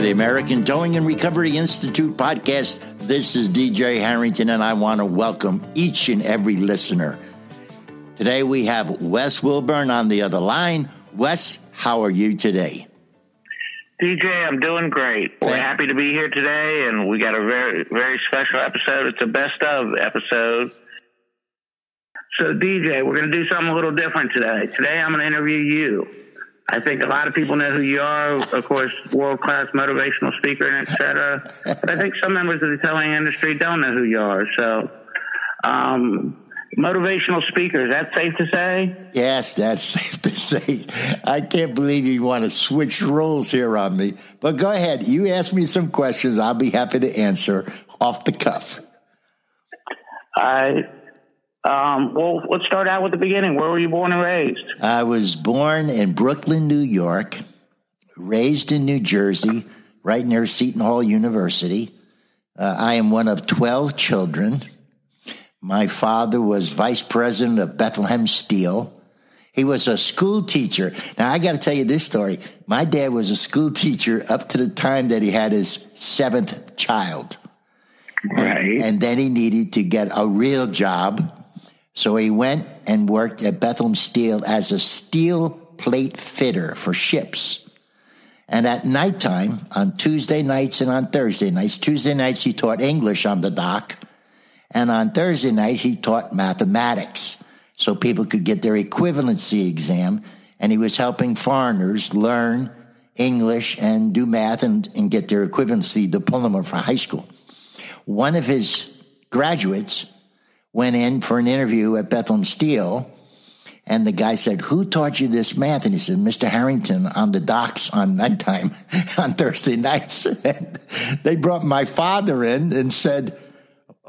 for the American Towing and Recovery Institute podcast. This is DJ Harrington, and I want to welcome each and every listener. Today we have Wes Wilburn on the other line. Wes, how are you today? DJ, I'm doing great. We're happy to be here today, and we got a very, very special episode. It's a best of episode. So, DJ, we're going to do something a little different today. Today, I'm going to interview you. I think a lot of people know who you are, of course, world class motivational speaker and etc. but I think some members of the towing industry don't know who you are. So, um, motivational speaker, is that safe to say? Yes, that's safe to say. I can't believe you want to switch roles here on me. But go ahead. You ask me some questions. I'll be happy to answer off the cuff. I um, well, let's start out with the beginning. Where were you born and raised? I was born in Brooklyn, New York, raised in New Jersey, right near Seton Hall University. Uh, I am one of 12 children. My father was vice president of Bethlehem Steel. He was a school teacher. Now, I got to tell you this story. My dad was a school teacher up to the time that he had his seventh child. Right. And, and then he needed to get a real job so he went and worked at Bethlehem Steel as a steel plate fitter for ships. And at nighttime, on Tuesday nights and on Thursday nights, Tuesday nights he taught English on the dock. And on Thursday night, he taught mathematics so people could get their equivalency exam. And he was helping foreigners learn English and do math and, and get their equivalency diploma for high school. One of his graduates went in for an interview at Bethlehem Steel. And the guy said, Who taught you this math? And he said, Mr. Harrington on the docks on nighttime on Thursday nights. And they brought my father in and said,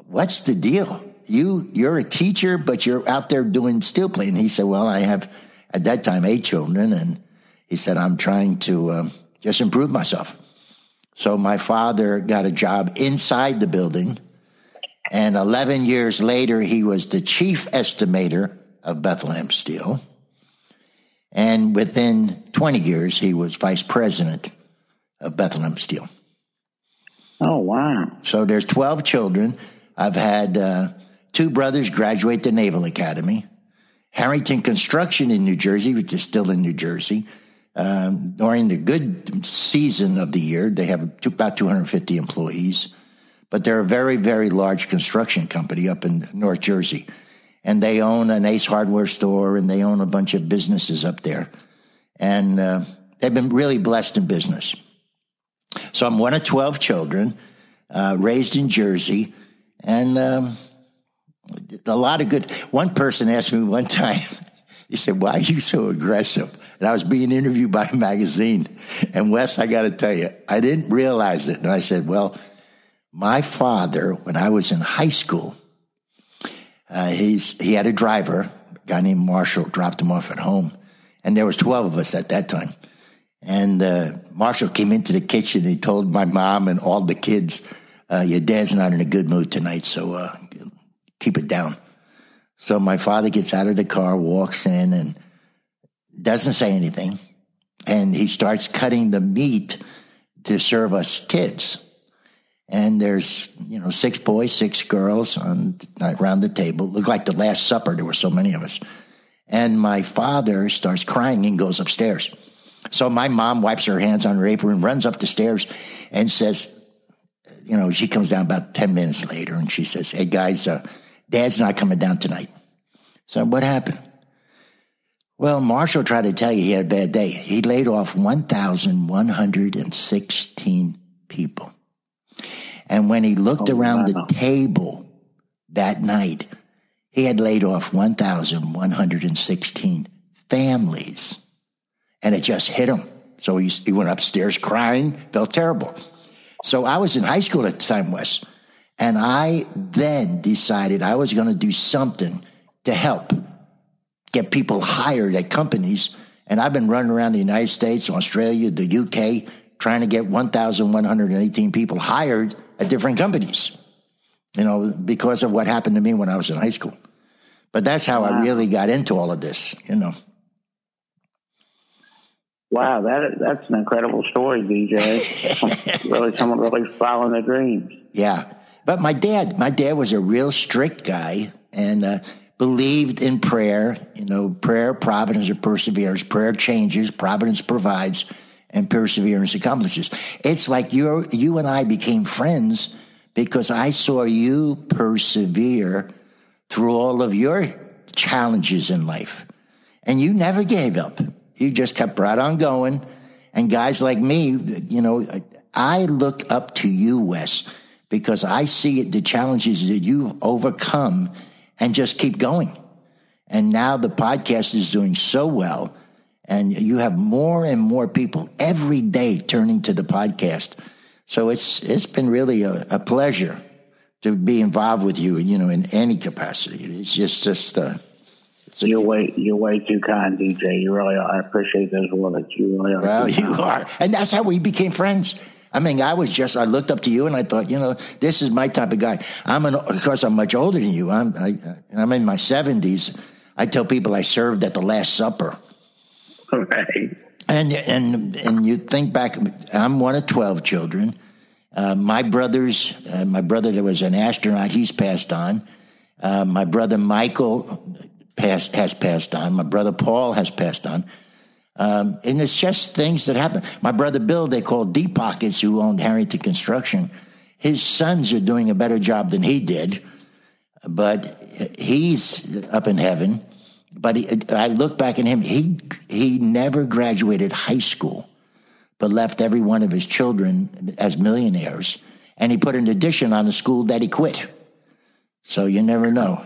What's the deal? You, you're a teacher, but you're out there doing steel plate. And he said, Well, I have at that time eight children. And he said, I'm trying to um, just improve myself. So my father got a job inside the building and 11 years later, he was the chief estimator of Bethlehem Steel. And within 20 years, he was vice president of Bethlehem Steel. Oh, wow. So there's 12 children. I've had uh, two brothers graduate the Naval Academy. Harrington Construction in New Jersey, which is still in New Jersey. Um, during the good season of the year, they have about 250 employees but they're a very, very large construction company up in North Jersey. And they own an Ace Hardware store and they own a bunch of businesses up there. And uh, they've been really blessed in business. So I'm one of 12 children, uh, raised in Jersey. And um, a lot of good. One person asked me one time, he said, Why are you so aggressive? And I was being interviewed by a magazine. And Wes, I got to tell you, I didn't realize it. And I said, Well, my father, when I was in high school, uh, he's, he had a driver, a guy named Marshall, dropped him off at home. And there was 12 of us at that time. And uh, Marshall came into the kitchen. He told my mom and all the kids, uh, your dad's not in a good mood tonight, so uh, keep it down. So my father gets out of the car, walks in, and doesn't say anything. And he starts cutting the meat to serve us kids and there's you know six boys, six girls on around the table. Looked like the Last Supper. There were so many of us, and my father starts crying and goes upstairs. So my mom wipes her hands on her apron, runs up the stairs, and says, you know, she comes down about ten minutes later, and she says, "Hey guys, uh, Dad's not coming down tonight." So what happened? Well, Marshall tried to tell you he had a bad day. He laid off 1,116 people. And when he looked oh, around wow. the table that night, he had laid off 1,116 families. And it just hit him. So he, he went upstairs crying, felt terrible. So I was in high school at the time, Wes. And I then decided I was going to do something to help get people hired at companies. And I've been running around the United States, Australia, the UK, trying to get 1,118 people hired at different companies, you know, because of what happened to me when I was in high school. But that's how wow. I really got into all of this, you know. Wow, that that's an incredible story, DJ. really, someone really following their dreams. Yeah, but my dad, my dad was a real strict guy and uh, believed in prayer. You know, prayer, providence, or perseverance. Prayer changes, providence provides, and perseverance accomplishes. It's like you you and I became friends because I saw you persevere through all of your challenges in life, and you never gave up you just kept right on going. And guys like me, you know, I look up to you, Wes, because I see the challenges that you've overcome and just keep going. And now the podcast is doing so well. And you have more and more people every day turning to the podcast. So it's it's been really a, a pleasure to be involved with you, you know, in any capacity. It's just just uh, so you're way you're way too kind, DJ. You really are. I appreciate those words. You really are. Well, you are, and that's how we became friends. I mean, I was just I looked up to you and I thought, you know, this is my type of guy. I'm an, of course I'm much older than you. I'm I, I'm in my seventies. I tell people I served at the Last Supper. Right. And and and you think back, I'm one of twelve children. Uh, my brothers, uh, my brother that was an astronaut, he's passed on. Uh, my brother Michael passed, has passed on. My brother Paul has passed on. Um, and it's just things that happen. My brother Bill, they called Deep Pockets, who owned Harrington Construction. His sons are doing a better job than he did, but he's up in heaven. But he, I look back at him, he, he never graduated high school, but left every one of his children as millionaires. And he put an addition on the school that he quit. So you never know.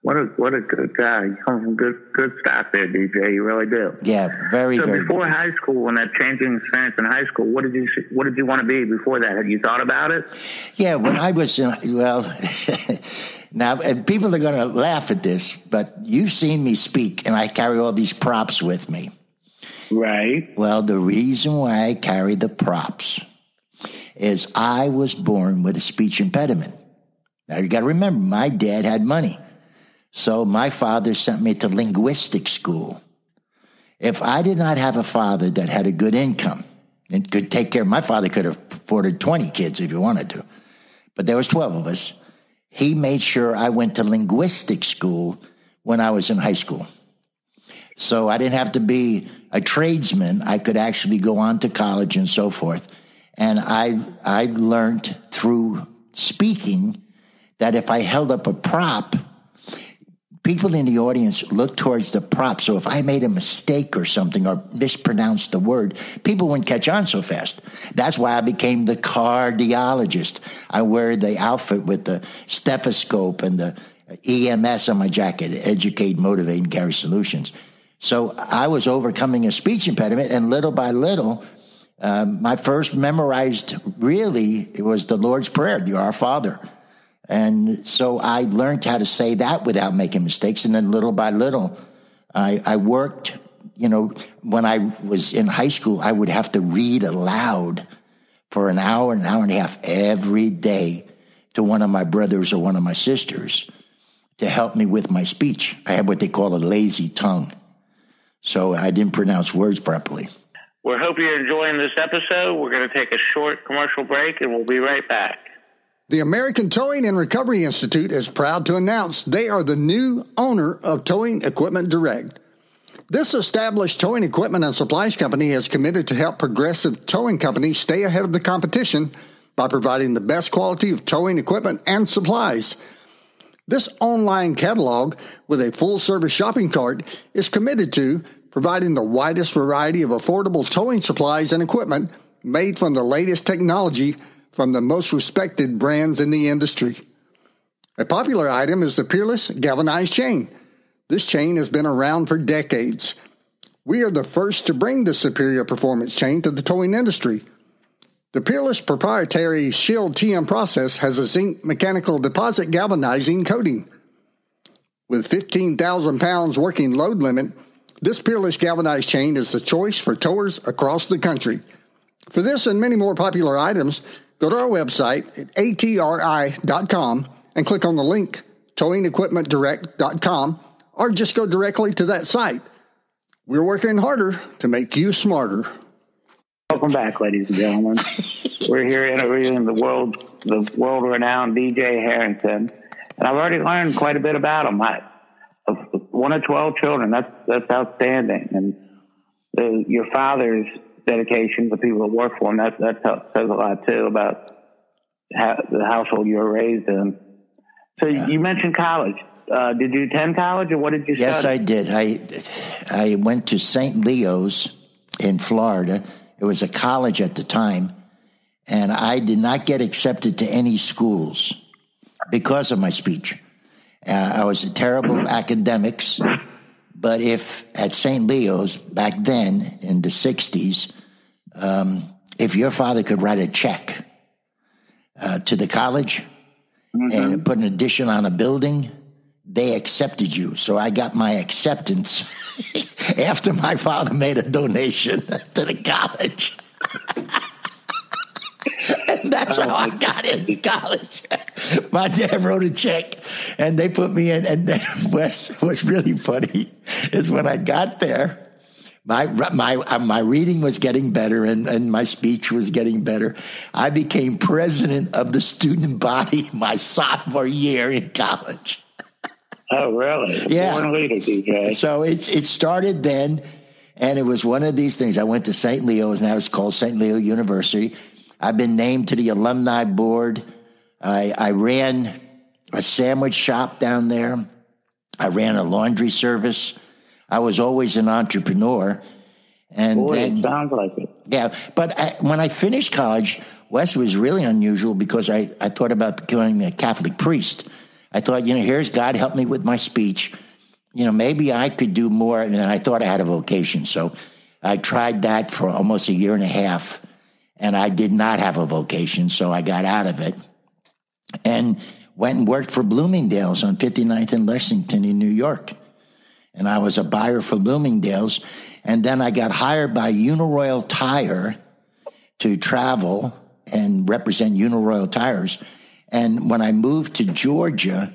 What a what a good guy. You come from good good stuff there, DJ. You really do. Yeah, very. So very before good. high school, when that changing experience in high school, what did you what did you want to be before that? Had you thought about it? Yeah, when I was in, well, now eh, people are going to laugh at this, but you've seen me speak, and I carry all these props with me. Right. Well, the reason why I carry the props is I was born with a speech impediment. Now you got to remember, my dad had money. So my father sent me to linguistic school. If I did not have a father that had a good income and could take care, my father could have afforded 20 kids if he wanted to, but there was 12 of us. He made sure I went to linguistic school when I was in high school. So I didn't have to be a tradesman. I could actually go on to college and so forth. And I, I learned through speaking that if I held up a prop, people in the audience look towards the prop. So if I made a mistake or something or mispronounced the word, people wouldn't catch on so fast. That's why I became the cardiologist. I wear the outfit with the stethoscope and the EMS on my jacket, educate, motivate, and carry solutions. So I was overcoming a speech impediment, and little by little, um, my first memorized really it was the Lord's Prayer, the Our Father. And so I learned how to say that without making mistakes. And then little by little, I, I worked, you know, when I was in high school, I would have to read aloud for an hour, an hour and a half every day to one of my brothers or one of my sisters to help me with my speech. I had what they call a lazy tongue. So I didn't pronounce words properly. We hope you're enjoying this episode. We're going to take a short commercial break and we'll be right back. The American Towing and Recovery Institute is proud to announce they are the new owner of Towing Equipment Direct. This established towing equipment and supplies company is committed to help progressive towing companies stay ahead of the competition by providing the best quality of towing equipment and supplies. This online catalog with a full service shopping cart is committed to providing the widest variety of affordable towing supplies and equipment made from the latest technology from the most respected brands in the industry. A popular item is the Peerless Galvanized Chain. This chain has been around for decades. We are the first to bring the superior performance chain to the towing industry. The Peerless proprietary Shield TM process has a zinc mechanical deposit galvanizing coating. With 15,000 pounds working load limit, this Peerless galvanized chain is the choice for towers across the country. For this and many more popular items, Go to our website at atri.com and click on the link towingequipmentdirect.com or just go directly to that site. We're working harder to make you smarter. Welcome back, ladies and gentlemen. We're here interviewing the world, the world-renowned DJ Harrington, and I've already learned quite a bit about him. I, one of twelve children. That's that's outstanding, and the, your father's dedication to people that work for them. That that says a lot too about how, the household you were raised in. So yeah. you mentioned college. Uh, did you attend college, or what did you? Yes, study? I did. I I went to St. Leo's in Florida it was a college at the time, and I did not get accepted to any schools because of my speech. Uh, I was a terrible academics, but if at St. Leo's back then in the 60s, um, if your father could write a check uh, to the college mm-hmm. and put an addition on a building, they accepted you. So I got my acceptance after my father made a donation to the college. and that's how I got into college. My dad wrote a check and they put me in. And then what's, what's really funny is when I got there, my my uh, my reading was getting better and, and my speech was getting better. I became president of the student body my sophomore year in college. Oh, really? Yeah. Born leader, DJ. So it's it started then, and it was one of these things. I went to St. Leo's, now it's called St. Leo University. I've been named to the alumni board. I, I ran a sandwich shop down there. I ran a laundry service. I was always an entrepreneur. And Boy, then, it sounds like it. Yeah, but I, when I finished college, Wes was really unusual because I, I thought about becoming a Catholic priest. I thought, you know, here's God help me with my speech. You know, maybe I could do more. And I thought I had a vocation. So I tried that for almost a year and a half. And I did not have a vocation. So I got out of it and went and worked for Bloomingdale's on 59th and Lexington in New York. And I was a buyer for Bloomingdale's. And then I got hired by Uniroyal Tire to travel and represent Uniroyal Tires and when I moved to Georgia,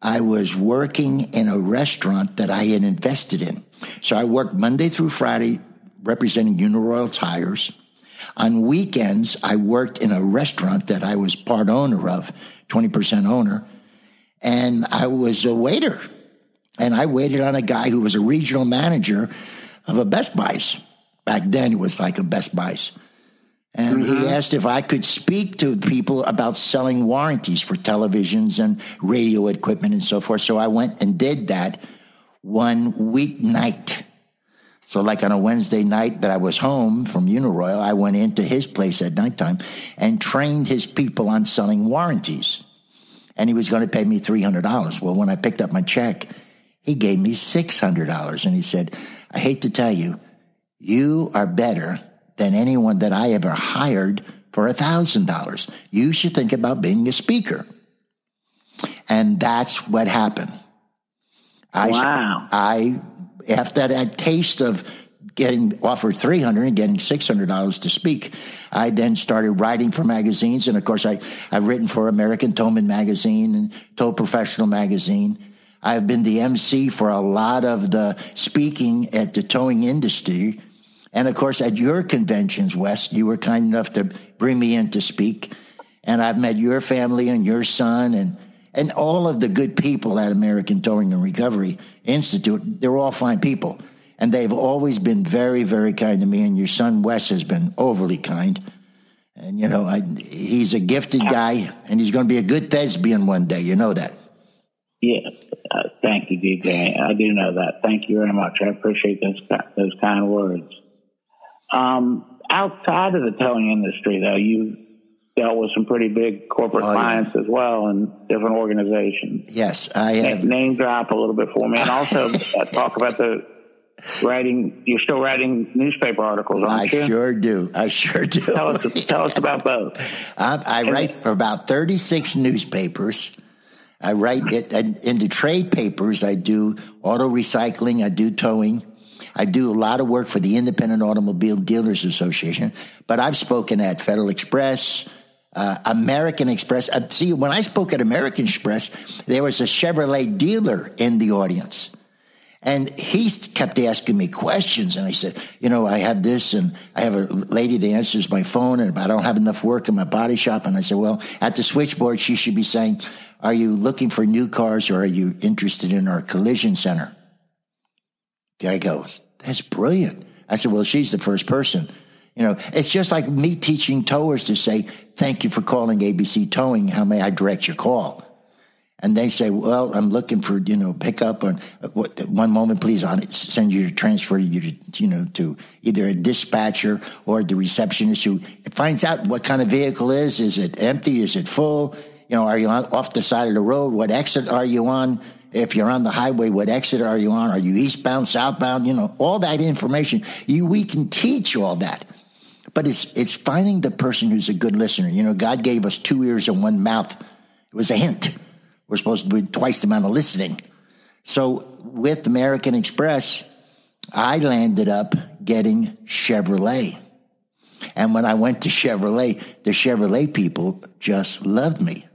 I was working in a restaurant that I had invested in. So I worked Monday through Friday representing Uniroyal Tires. On weekends, I worked in a restaurant that I was part owner of, 20% owner, and I was a waiter. And I waited on a guy who was a regional manager of a Best Buys. Back then, it was like a Best Buys. And mm-hmm. he asked if I could speak to people about selling warranties for televisions and radio equipment and so forth. So I went and did that one weeknight. So, like on a Wednesday night that I was home from Uniroyal, I went into his place at nighttime and trained his people on selling warranties. And he was going to pay me $300. Well, when I picked up my check, he gave me $600. And he said, I hate to tell you, you are better than anyone that I ever hired for a $1,000. You should think about being a speaker. And that's what happened. I, wow. I, after that taste of getting offered 300 and getting $600 to speak, I then started writing for magazines. And of course, I, I've written for American Towman Magazine and Tow Professional Magazine. I've been the MC for a lot of the speaking at the towing industry and of course, at your conventions, Wes, you were kind enough to bring me in to speak. And I've met your family and your son and, and all of the good people at American Towing and Recovery Institute. They're all fine people. And they've always been very, very kind to me. And your son, Wes, has been overly kind. And, you know, I, he's a gifted guy and he's going to be a good thespian one day. You know that. Yeah. Thank you, DJ. I do know that. Thank you very much. I appreciate those, those kind words. Um, outside of the towing industry, though, you dealt with some pretty big corporate oh, clients yeah. as well and different organizations. Yes, I have. Name drop a little bit for me, and also uh, talk about the writing. You're still writing newspaper articles, aren't I you? sure do. I sure do. Tell us, tell us about both. I, I write for about 36 newspapers. I write it into trade papers. I do auto recycling. I do towing. I do a lot of work for the Independent Automobile Dealers Association, but I've spoken at Federal Express, uh, American Express. Uh, see, when I spoke at American Express, there was a Chevrolet dealer in the audience. And he kept asking me questions. And I said, you know, I have this and I have a lady that answers my phone and I don't have enough work in my body shop. And I said, well, at the switchboard, she should be saying, are you looking for new cars or are you interested in our collision center? Guy goes, that's brilliant. I said, well, she's the first person. You know, it's just like me teaching towers to say, thank you for calling ABC Towing. How may I direct your call? and they say, "Well, I'm looking for you know pickup on one moment, please. On it, send you to transfer you to you know to either a dispatcher or the receptionist who finds out what kind of vehicle is. Is it empty? Is it full? You know, are you on, off the side of the road? What exit are you on? If you're on the highway, what exit are you on? Are you eastbound, southbound? You know, all that information. You we can teach all that. But it's it's finding the person who's a good listener. You know, God gave us two ears and one mouth. It was a hint we're supposed to be twice the amount of listening. So with American Express, I landed up getting Chevrolet. And when I went to Chevrolet, the Chevrolet people just loved me.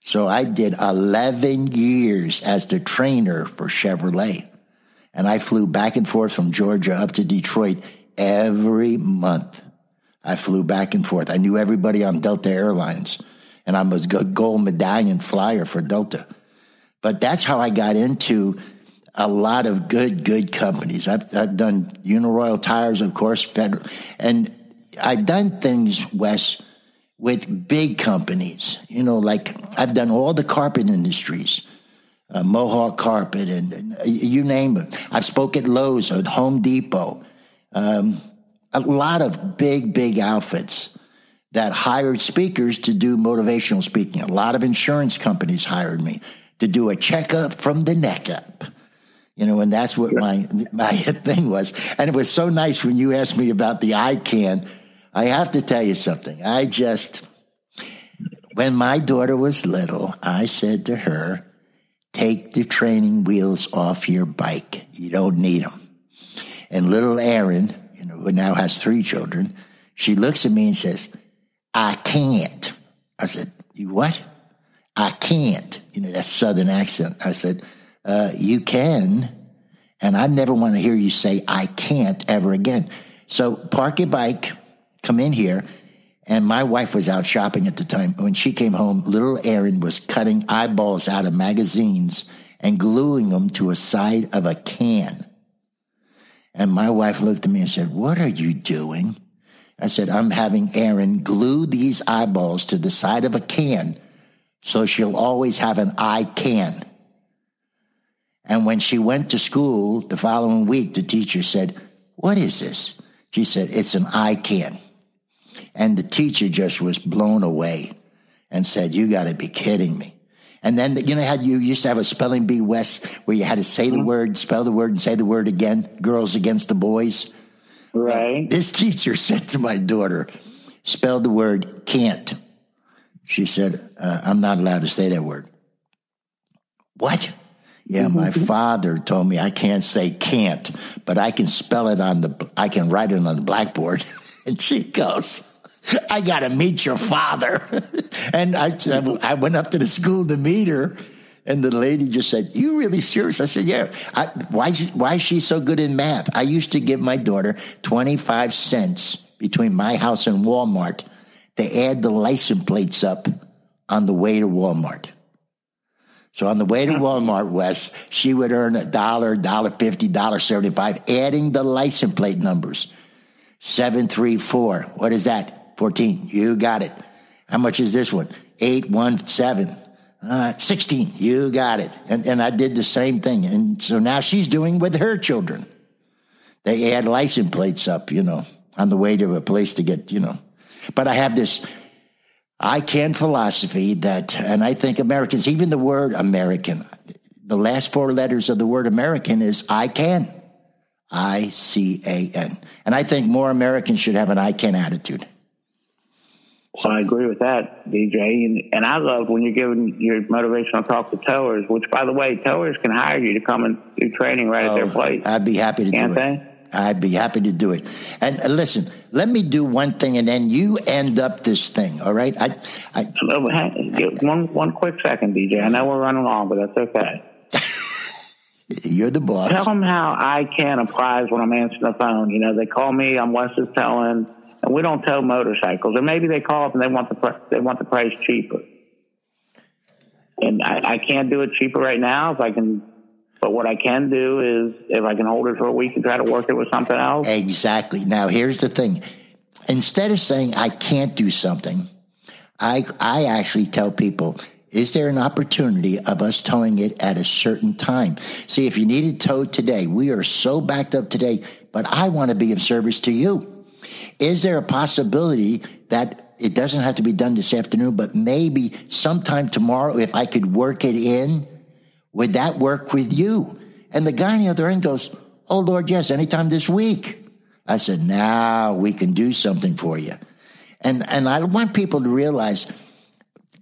So I did 11 years as the trainer for Chevrolet. And I flew back and forth from Georgia up to Detroit every month. I flew back and forth. I knew everybody on Delta Airlines and I'm a gold medallion flyer for Delta. But that's how I got into a lot of good, good companies. I've, I've done Uniroyal Tires, of course, Federal, and I've done things, Wes, with big companies. You know, like I've done all the carpet industries. Uh, Mohawk Carpet, and, and, you name it. I've spoke at Lowe's, at Home Depot, um, a lot of big, big outfits that hired speakers to do motivational speaking. A lot of insurance companies hired me to do a checkup from the neck up. You know, and that's what my my thing was. And it was so nice when you asked me about the ICANN. I have to tell you something. I just when my daughter was little, I said to her, "Take the training wheels off your bike. You don't need them." And little Erin, you know, who now has three children, she looks at me and says, I can't. I said, You what? I can't. You know, that southern accent. I said, uh, You can. And I never want to hear you say, I can't ever again. So park your bike, come in here. And my wife was out shopping at the time. When she came home, little Erin was cutting eyeballs out of magazines and gluing them to a side of a can. And my wife looked at me and said, What are you doing? I said, I'm having Erin glue these eyeballs to the side of a can so she'll always have an eye can. And when she went to school the following week, the teacher said, What is this? She said, It's an eye can. And the teacher just was blown away and said, You got to be kidding me. And then, you know how you used to have a spelling bee, Wes, where you had to say the mm-hmm. word, spell the word, and say the word again, girls against the boys? Right. This teacher said to my daughter, spell the word can't. She said, uh, I'm not allowed to say that word. What? Yeah, my father told me I can't say can't, but I can spell it on the, I can write it on the blackboard. and she goes, I got to meet your father. and I, I went up to the school to meet her. And the lady just said, "You really serious?" I said, "Yeah." I, why? Why is she so good in math? I used to give my daughter twenty five cents between my house and Walmart to add the license plates up on the way to Walmart. So on the way to hmm. Walmart Wes, she would earn a dollar, dollar fifty, dollar seventy five, adding the license plate numbers. Seven three four. What is that? Fourteen. You got it. How much is this one? Eight one seven. Uh, 16, you got it. And, and I did the same thing. And so now she's doing with her children. They add license plates up, you know, on the way to a place to get, you know. But I have this I can philosophy that, and I think Americans, even the word American, the last four letters of the word American is I can. I C A N. And I think more Americans should have an I can attitude. So I agree with that, DJ. And, and I love when you're giving your motivational talk to towers, which, by the way, towers can hire you to come and do training right oh, at their oh, place. I'd be happy to Can't do they? it. I'd be happy to do it. And listen, let me do one thing, and then you end up this thing. All right? I, I one one quick second, DJ. I know we're running long, but that's okay. You're the boss. Tell them how I can apprise when I'm answering the phone. You know, they call me. I'm Wes's towing, and we don't tow motorcycles. Or maybe they call up and they want the they want the price cheaper. And I, I can't do it cheaper right now. If I can but what I can do is if I can hold it for a week and try to work it with something else. Exactly. Now, here's the thing. Instead of saying I can't do something, I, I actually tell people, is there an opportunity of us towing it at a certain time? See, if you need it towed today, we are so backed up today, but I want to be of service to you. Is there a possibility that it doesn't have to be done this afternoon, but maybe sometime tomorrow, if I could work it in, would that work with you? And the guy on the other end goes, Oh Lord, yes, anytime this week. I said, now we can do something for you. And, and I want people to realize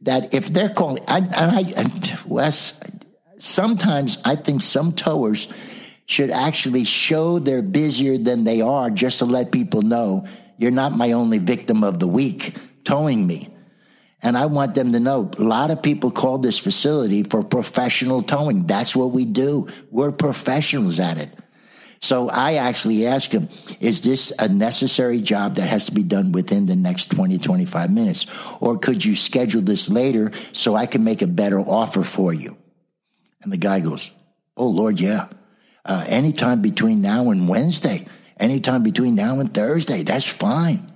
that if they're calling, I, I, Wes, sometimes I think some towers should actually show they're busier than they are just to let people know you're not my only victim of the week towing me. And I want them to know a lot of people call this facility for professional towing. That's what we do. We're professionals at it. So I actually ask him, is this a necessary job that has to be done within the next 20, 25 minutes? Or could you schedule this later so I can make a better offer for you? And the guy goes, Oh Lord, yeah. Uh, anytime between now and Wednesday, anytime between now and Thursday, that's fine.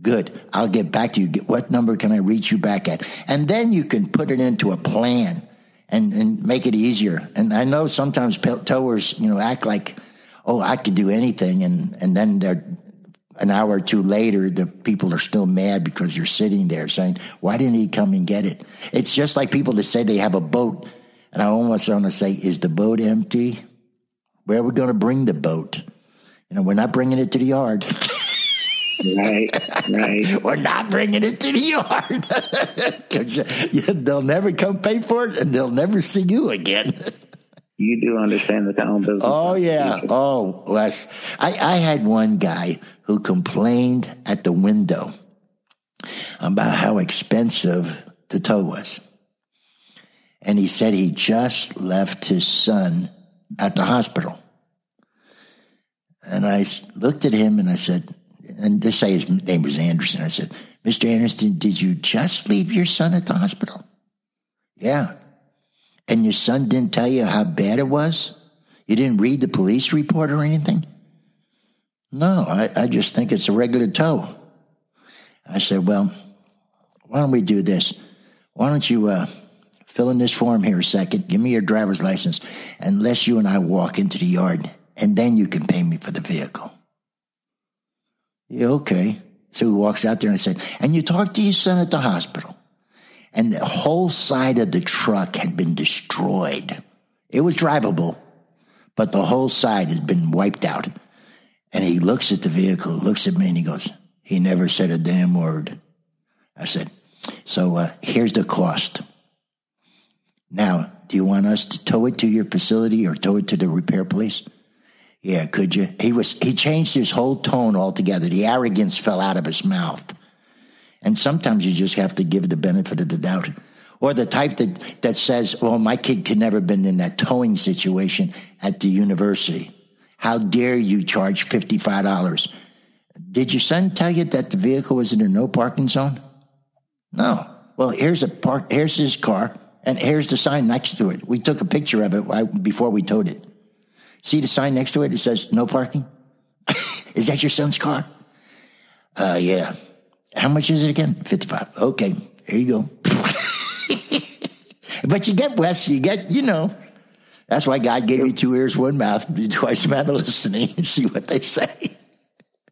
Good. I'll get back to you. What number can I reach you back at? And then you can put it into a plan and, and make it easier. And I know sometimes towers, you know, act like, oh, I could do anything. And, and then they're, an hour or two later, the people are still mad because you're sitting there saying, why didn't he come and get it? It's just like people that say they have a boat. And I almost want to say, is the boat empty? Where are we going to bring the boat? You know, we're not bringing it to the yard. Right, right. We're not bringing it to the yard because they'll never come pay for it, and they'll never see you again. You do understand the town business. Oh yeah. Oh, Wes. I, I had one guy who complained at the window about how expensive the tow was. And he said he just left his son at the hospital. And I looked at him and I said, and just say his name was Anderson. I said, Mr. Anderson, did you just leave your son at the hospital? Yeah. And your son didn't tell you how bad it was? You didn't read the police report or anything? No, I, I just think it's a regular tow. I said, well, why don't we do this? Why don't you uh, fill in this form here a second? Give me your driver's license, unless you and I walk into the yard, and then you can pay me for the vehicle. Yeah, okay. So he walks out there and said, and you talked to your son at the hospital. And the whole side of the truck had been destroyed. It was drivable, but the whole side had been wiped out. And he looks at the vehicle, looks at me, and he goes, he never said a damn word. I said, so uh, here's the cost. Now, do you want us to tow it to your facility or tow it to the repair place? Yeah, could you? He was he changed his whole tone altogether. The arrogance fell out of his mouth. And sometimes you just have to give the benefit of the doubt. Or the type that, that says, well, my kid could never have been in that towing situation at the university. How dare you charge $55? Did your son tell you that the vehicle was in a no parking zone? No. Well, here's a park, here's his car, and here's the sign next to it. We took a picture of it before we towed it. See the sign next to it? It says no parking. is that your son's car? Uh, yeah. How much is it again? 55. Okay. Here you go. but you get Wes, you get, you know, that's why God gave you two ears, one mouth, twice a man listening and see what they say.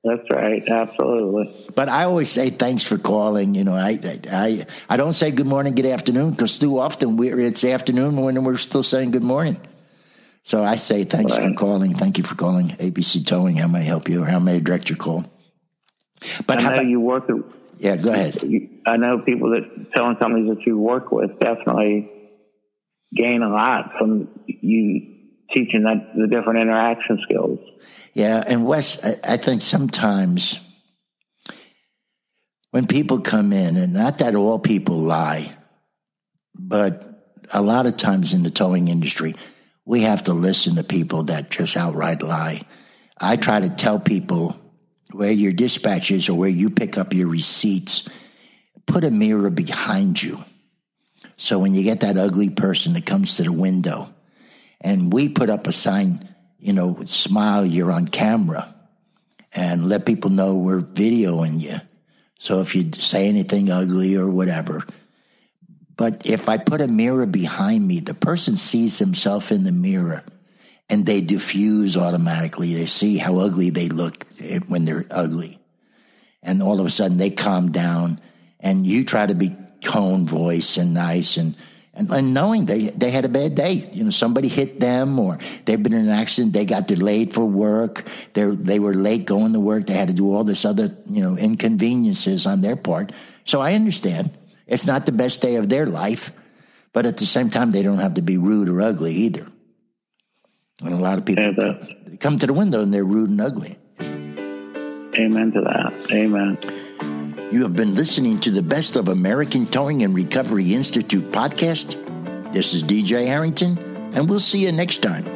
That's right, absolutely. But I always say thanks for calling. You know, I I I don't say good morning, good afternoon because too often we it's afternoon when we're still saying good morning. So I say thanks right. for calling. Thank you for calling ABC Towing. How may I help you how may I direct your call? But I know about, you work. With, yeah, go ahead. I know people that towing companies that you work with definitely gain a lot from you teaching that the different interaction skills. Yeah, and Wes, I, I think sometimes when people come in, and not that all people lie, but a lot of times in the towing industry we have to listen to people that just outright lie. I try to tell people where your dispatch is or where you pick up your receipts, put a mirror behind you. So when you get that ugly person that comes to the window, and we put up a sign, you know, smile, you're on camera, and let people know we're videoing you. So if you say anything ugly or whatever, but if I put a mirror behind me, the person sees himself in the mirror and they diffuse automatically. They see how ugly they look when they're ugly. And all of a sudden they calm down and you try to be cone voice and nice and, and, and knowing they, they had a bad day. You know, somebody hit them or they've been in an accident. They got delayed for work. They they were late going to work. They had to do all this other, you know, inconveniences on their part. So I understand. It's not the best day of their life, but at the same time, they don't have to be rude or ugly either. And a lot of people come, come to the window and they're rude and ugly. Amen to that. Amen. You have been listening to the Best of American Towing and Recovery Institute podcast. This is DJ Harrington, and we'll see you next time.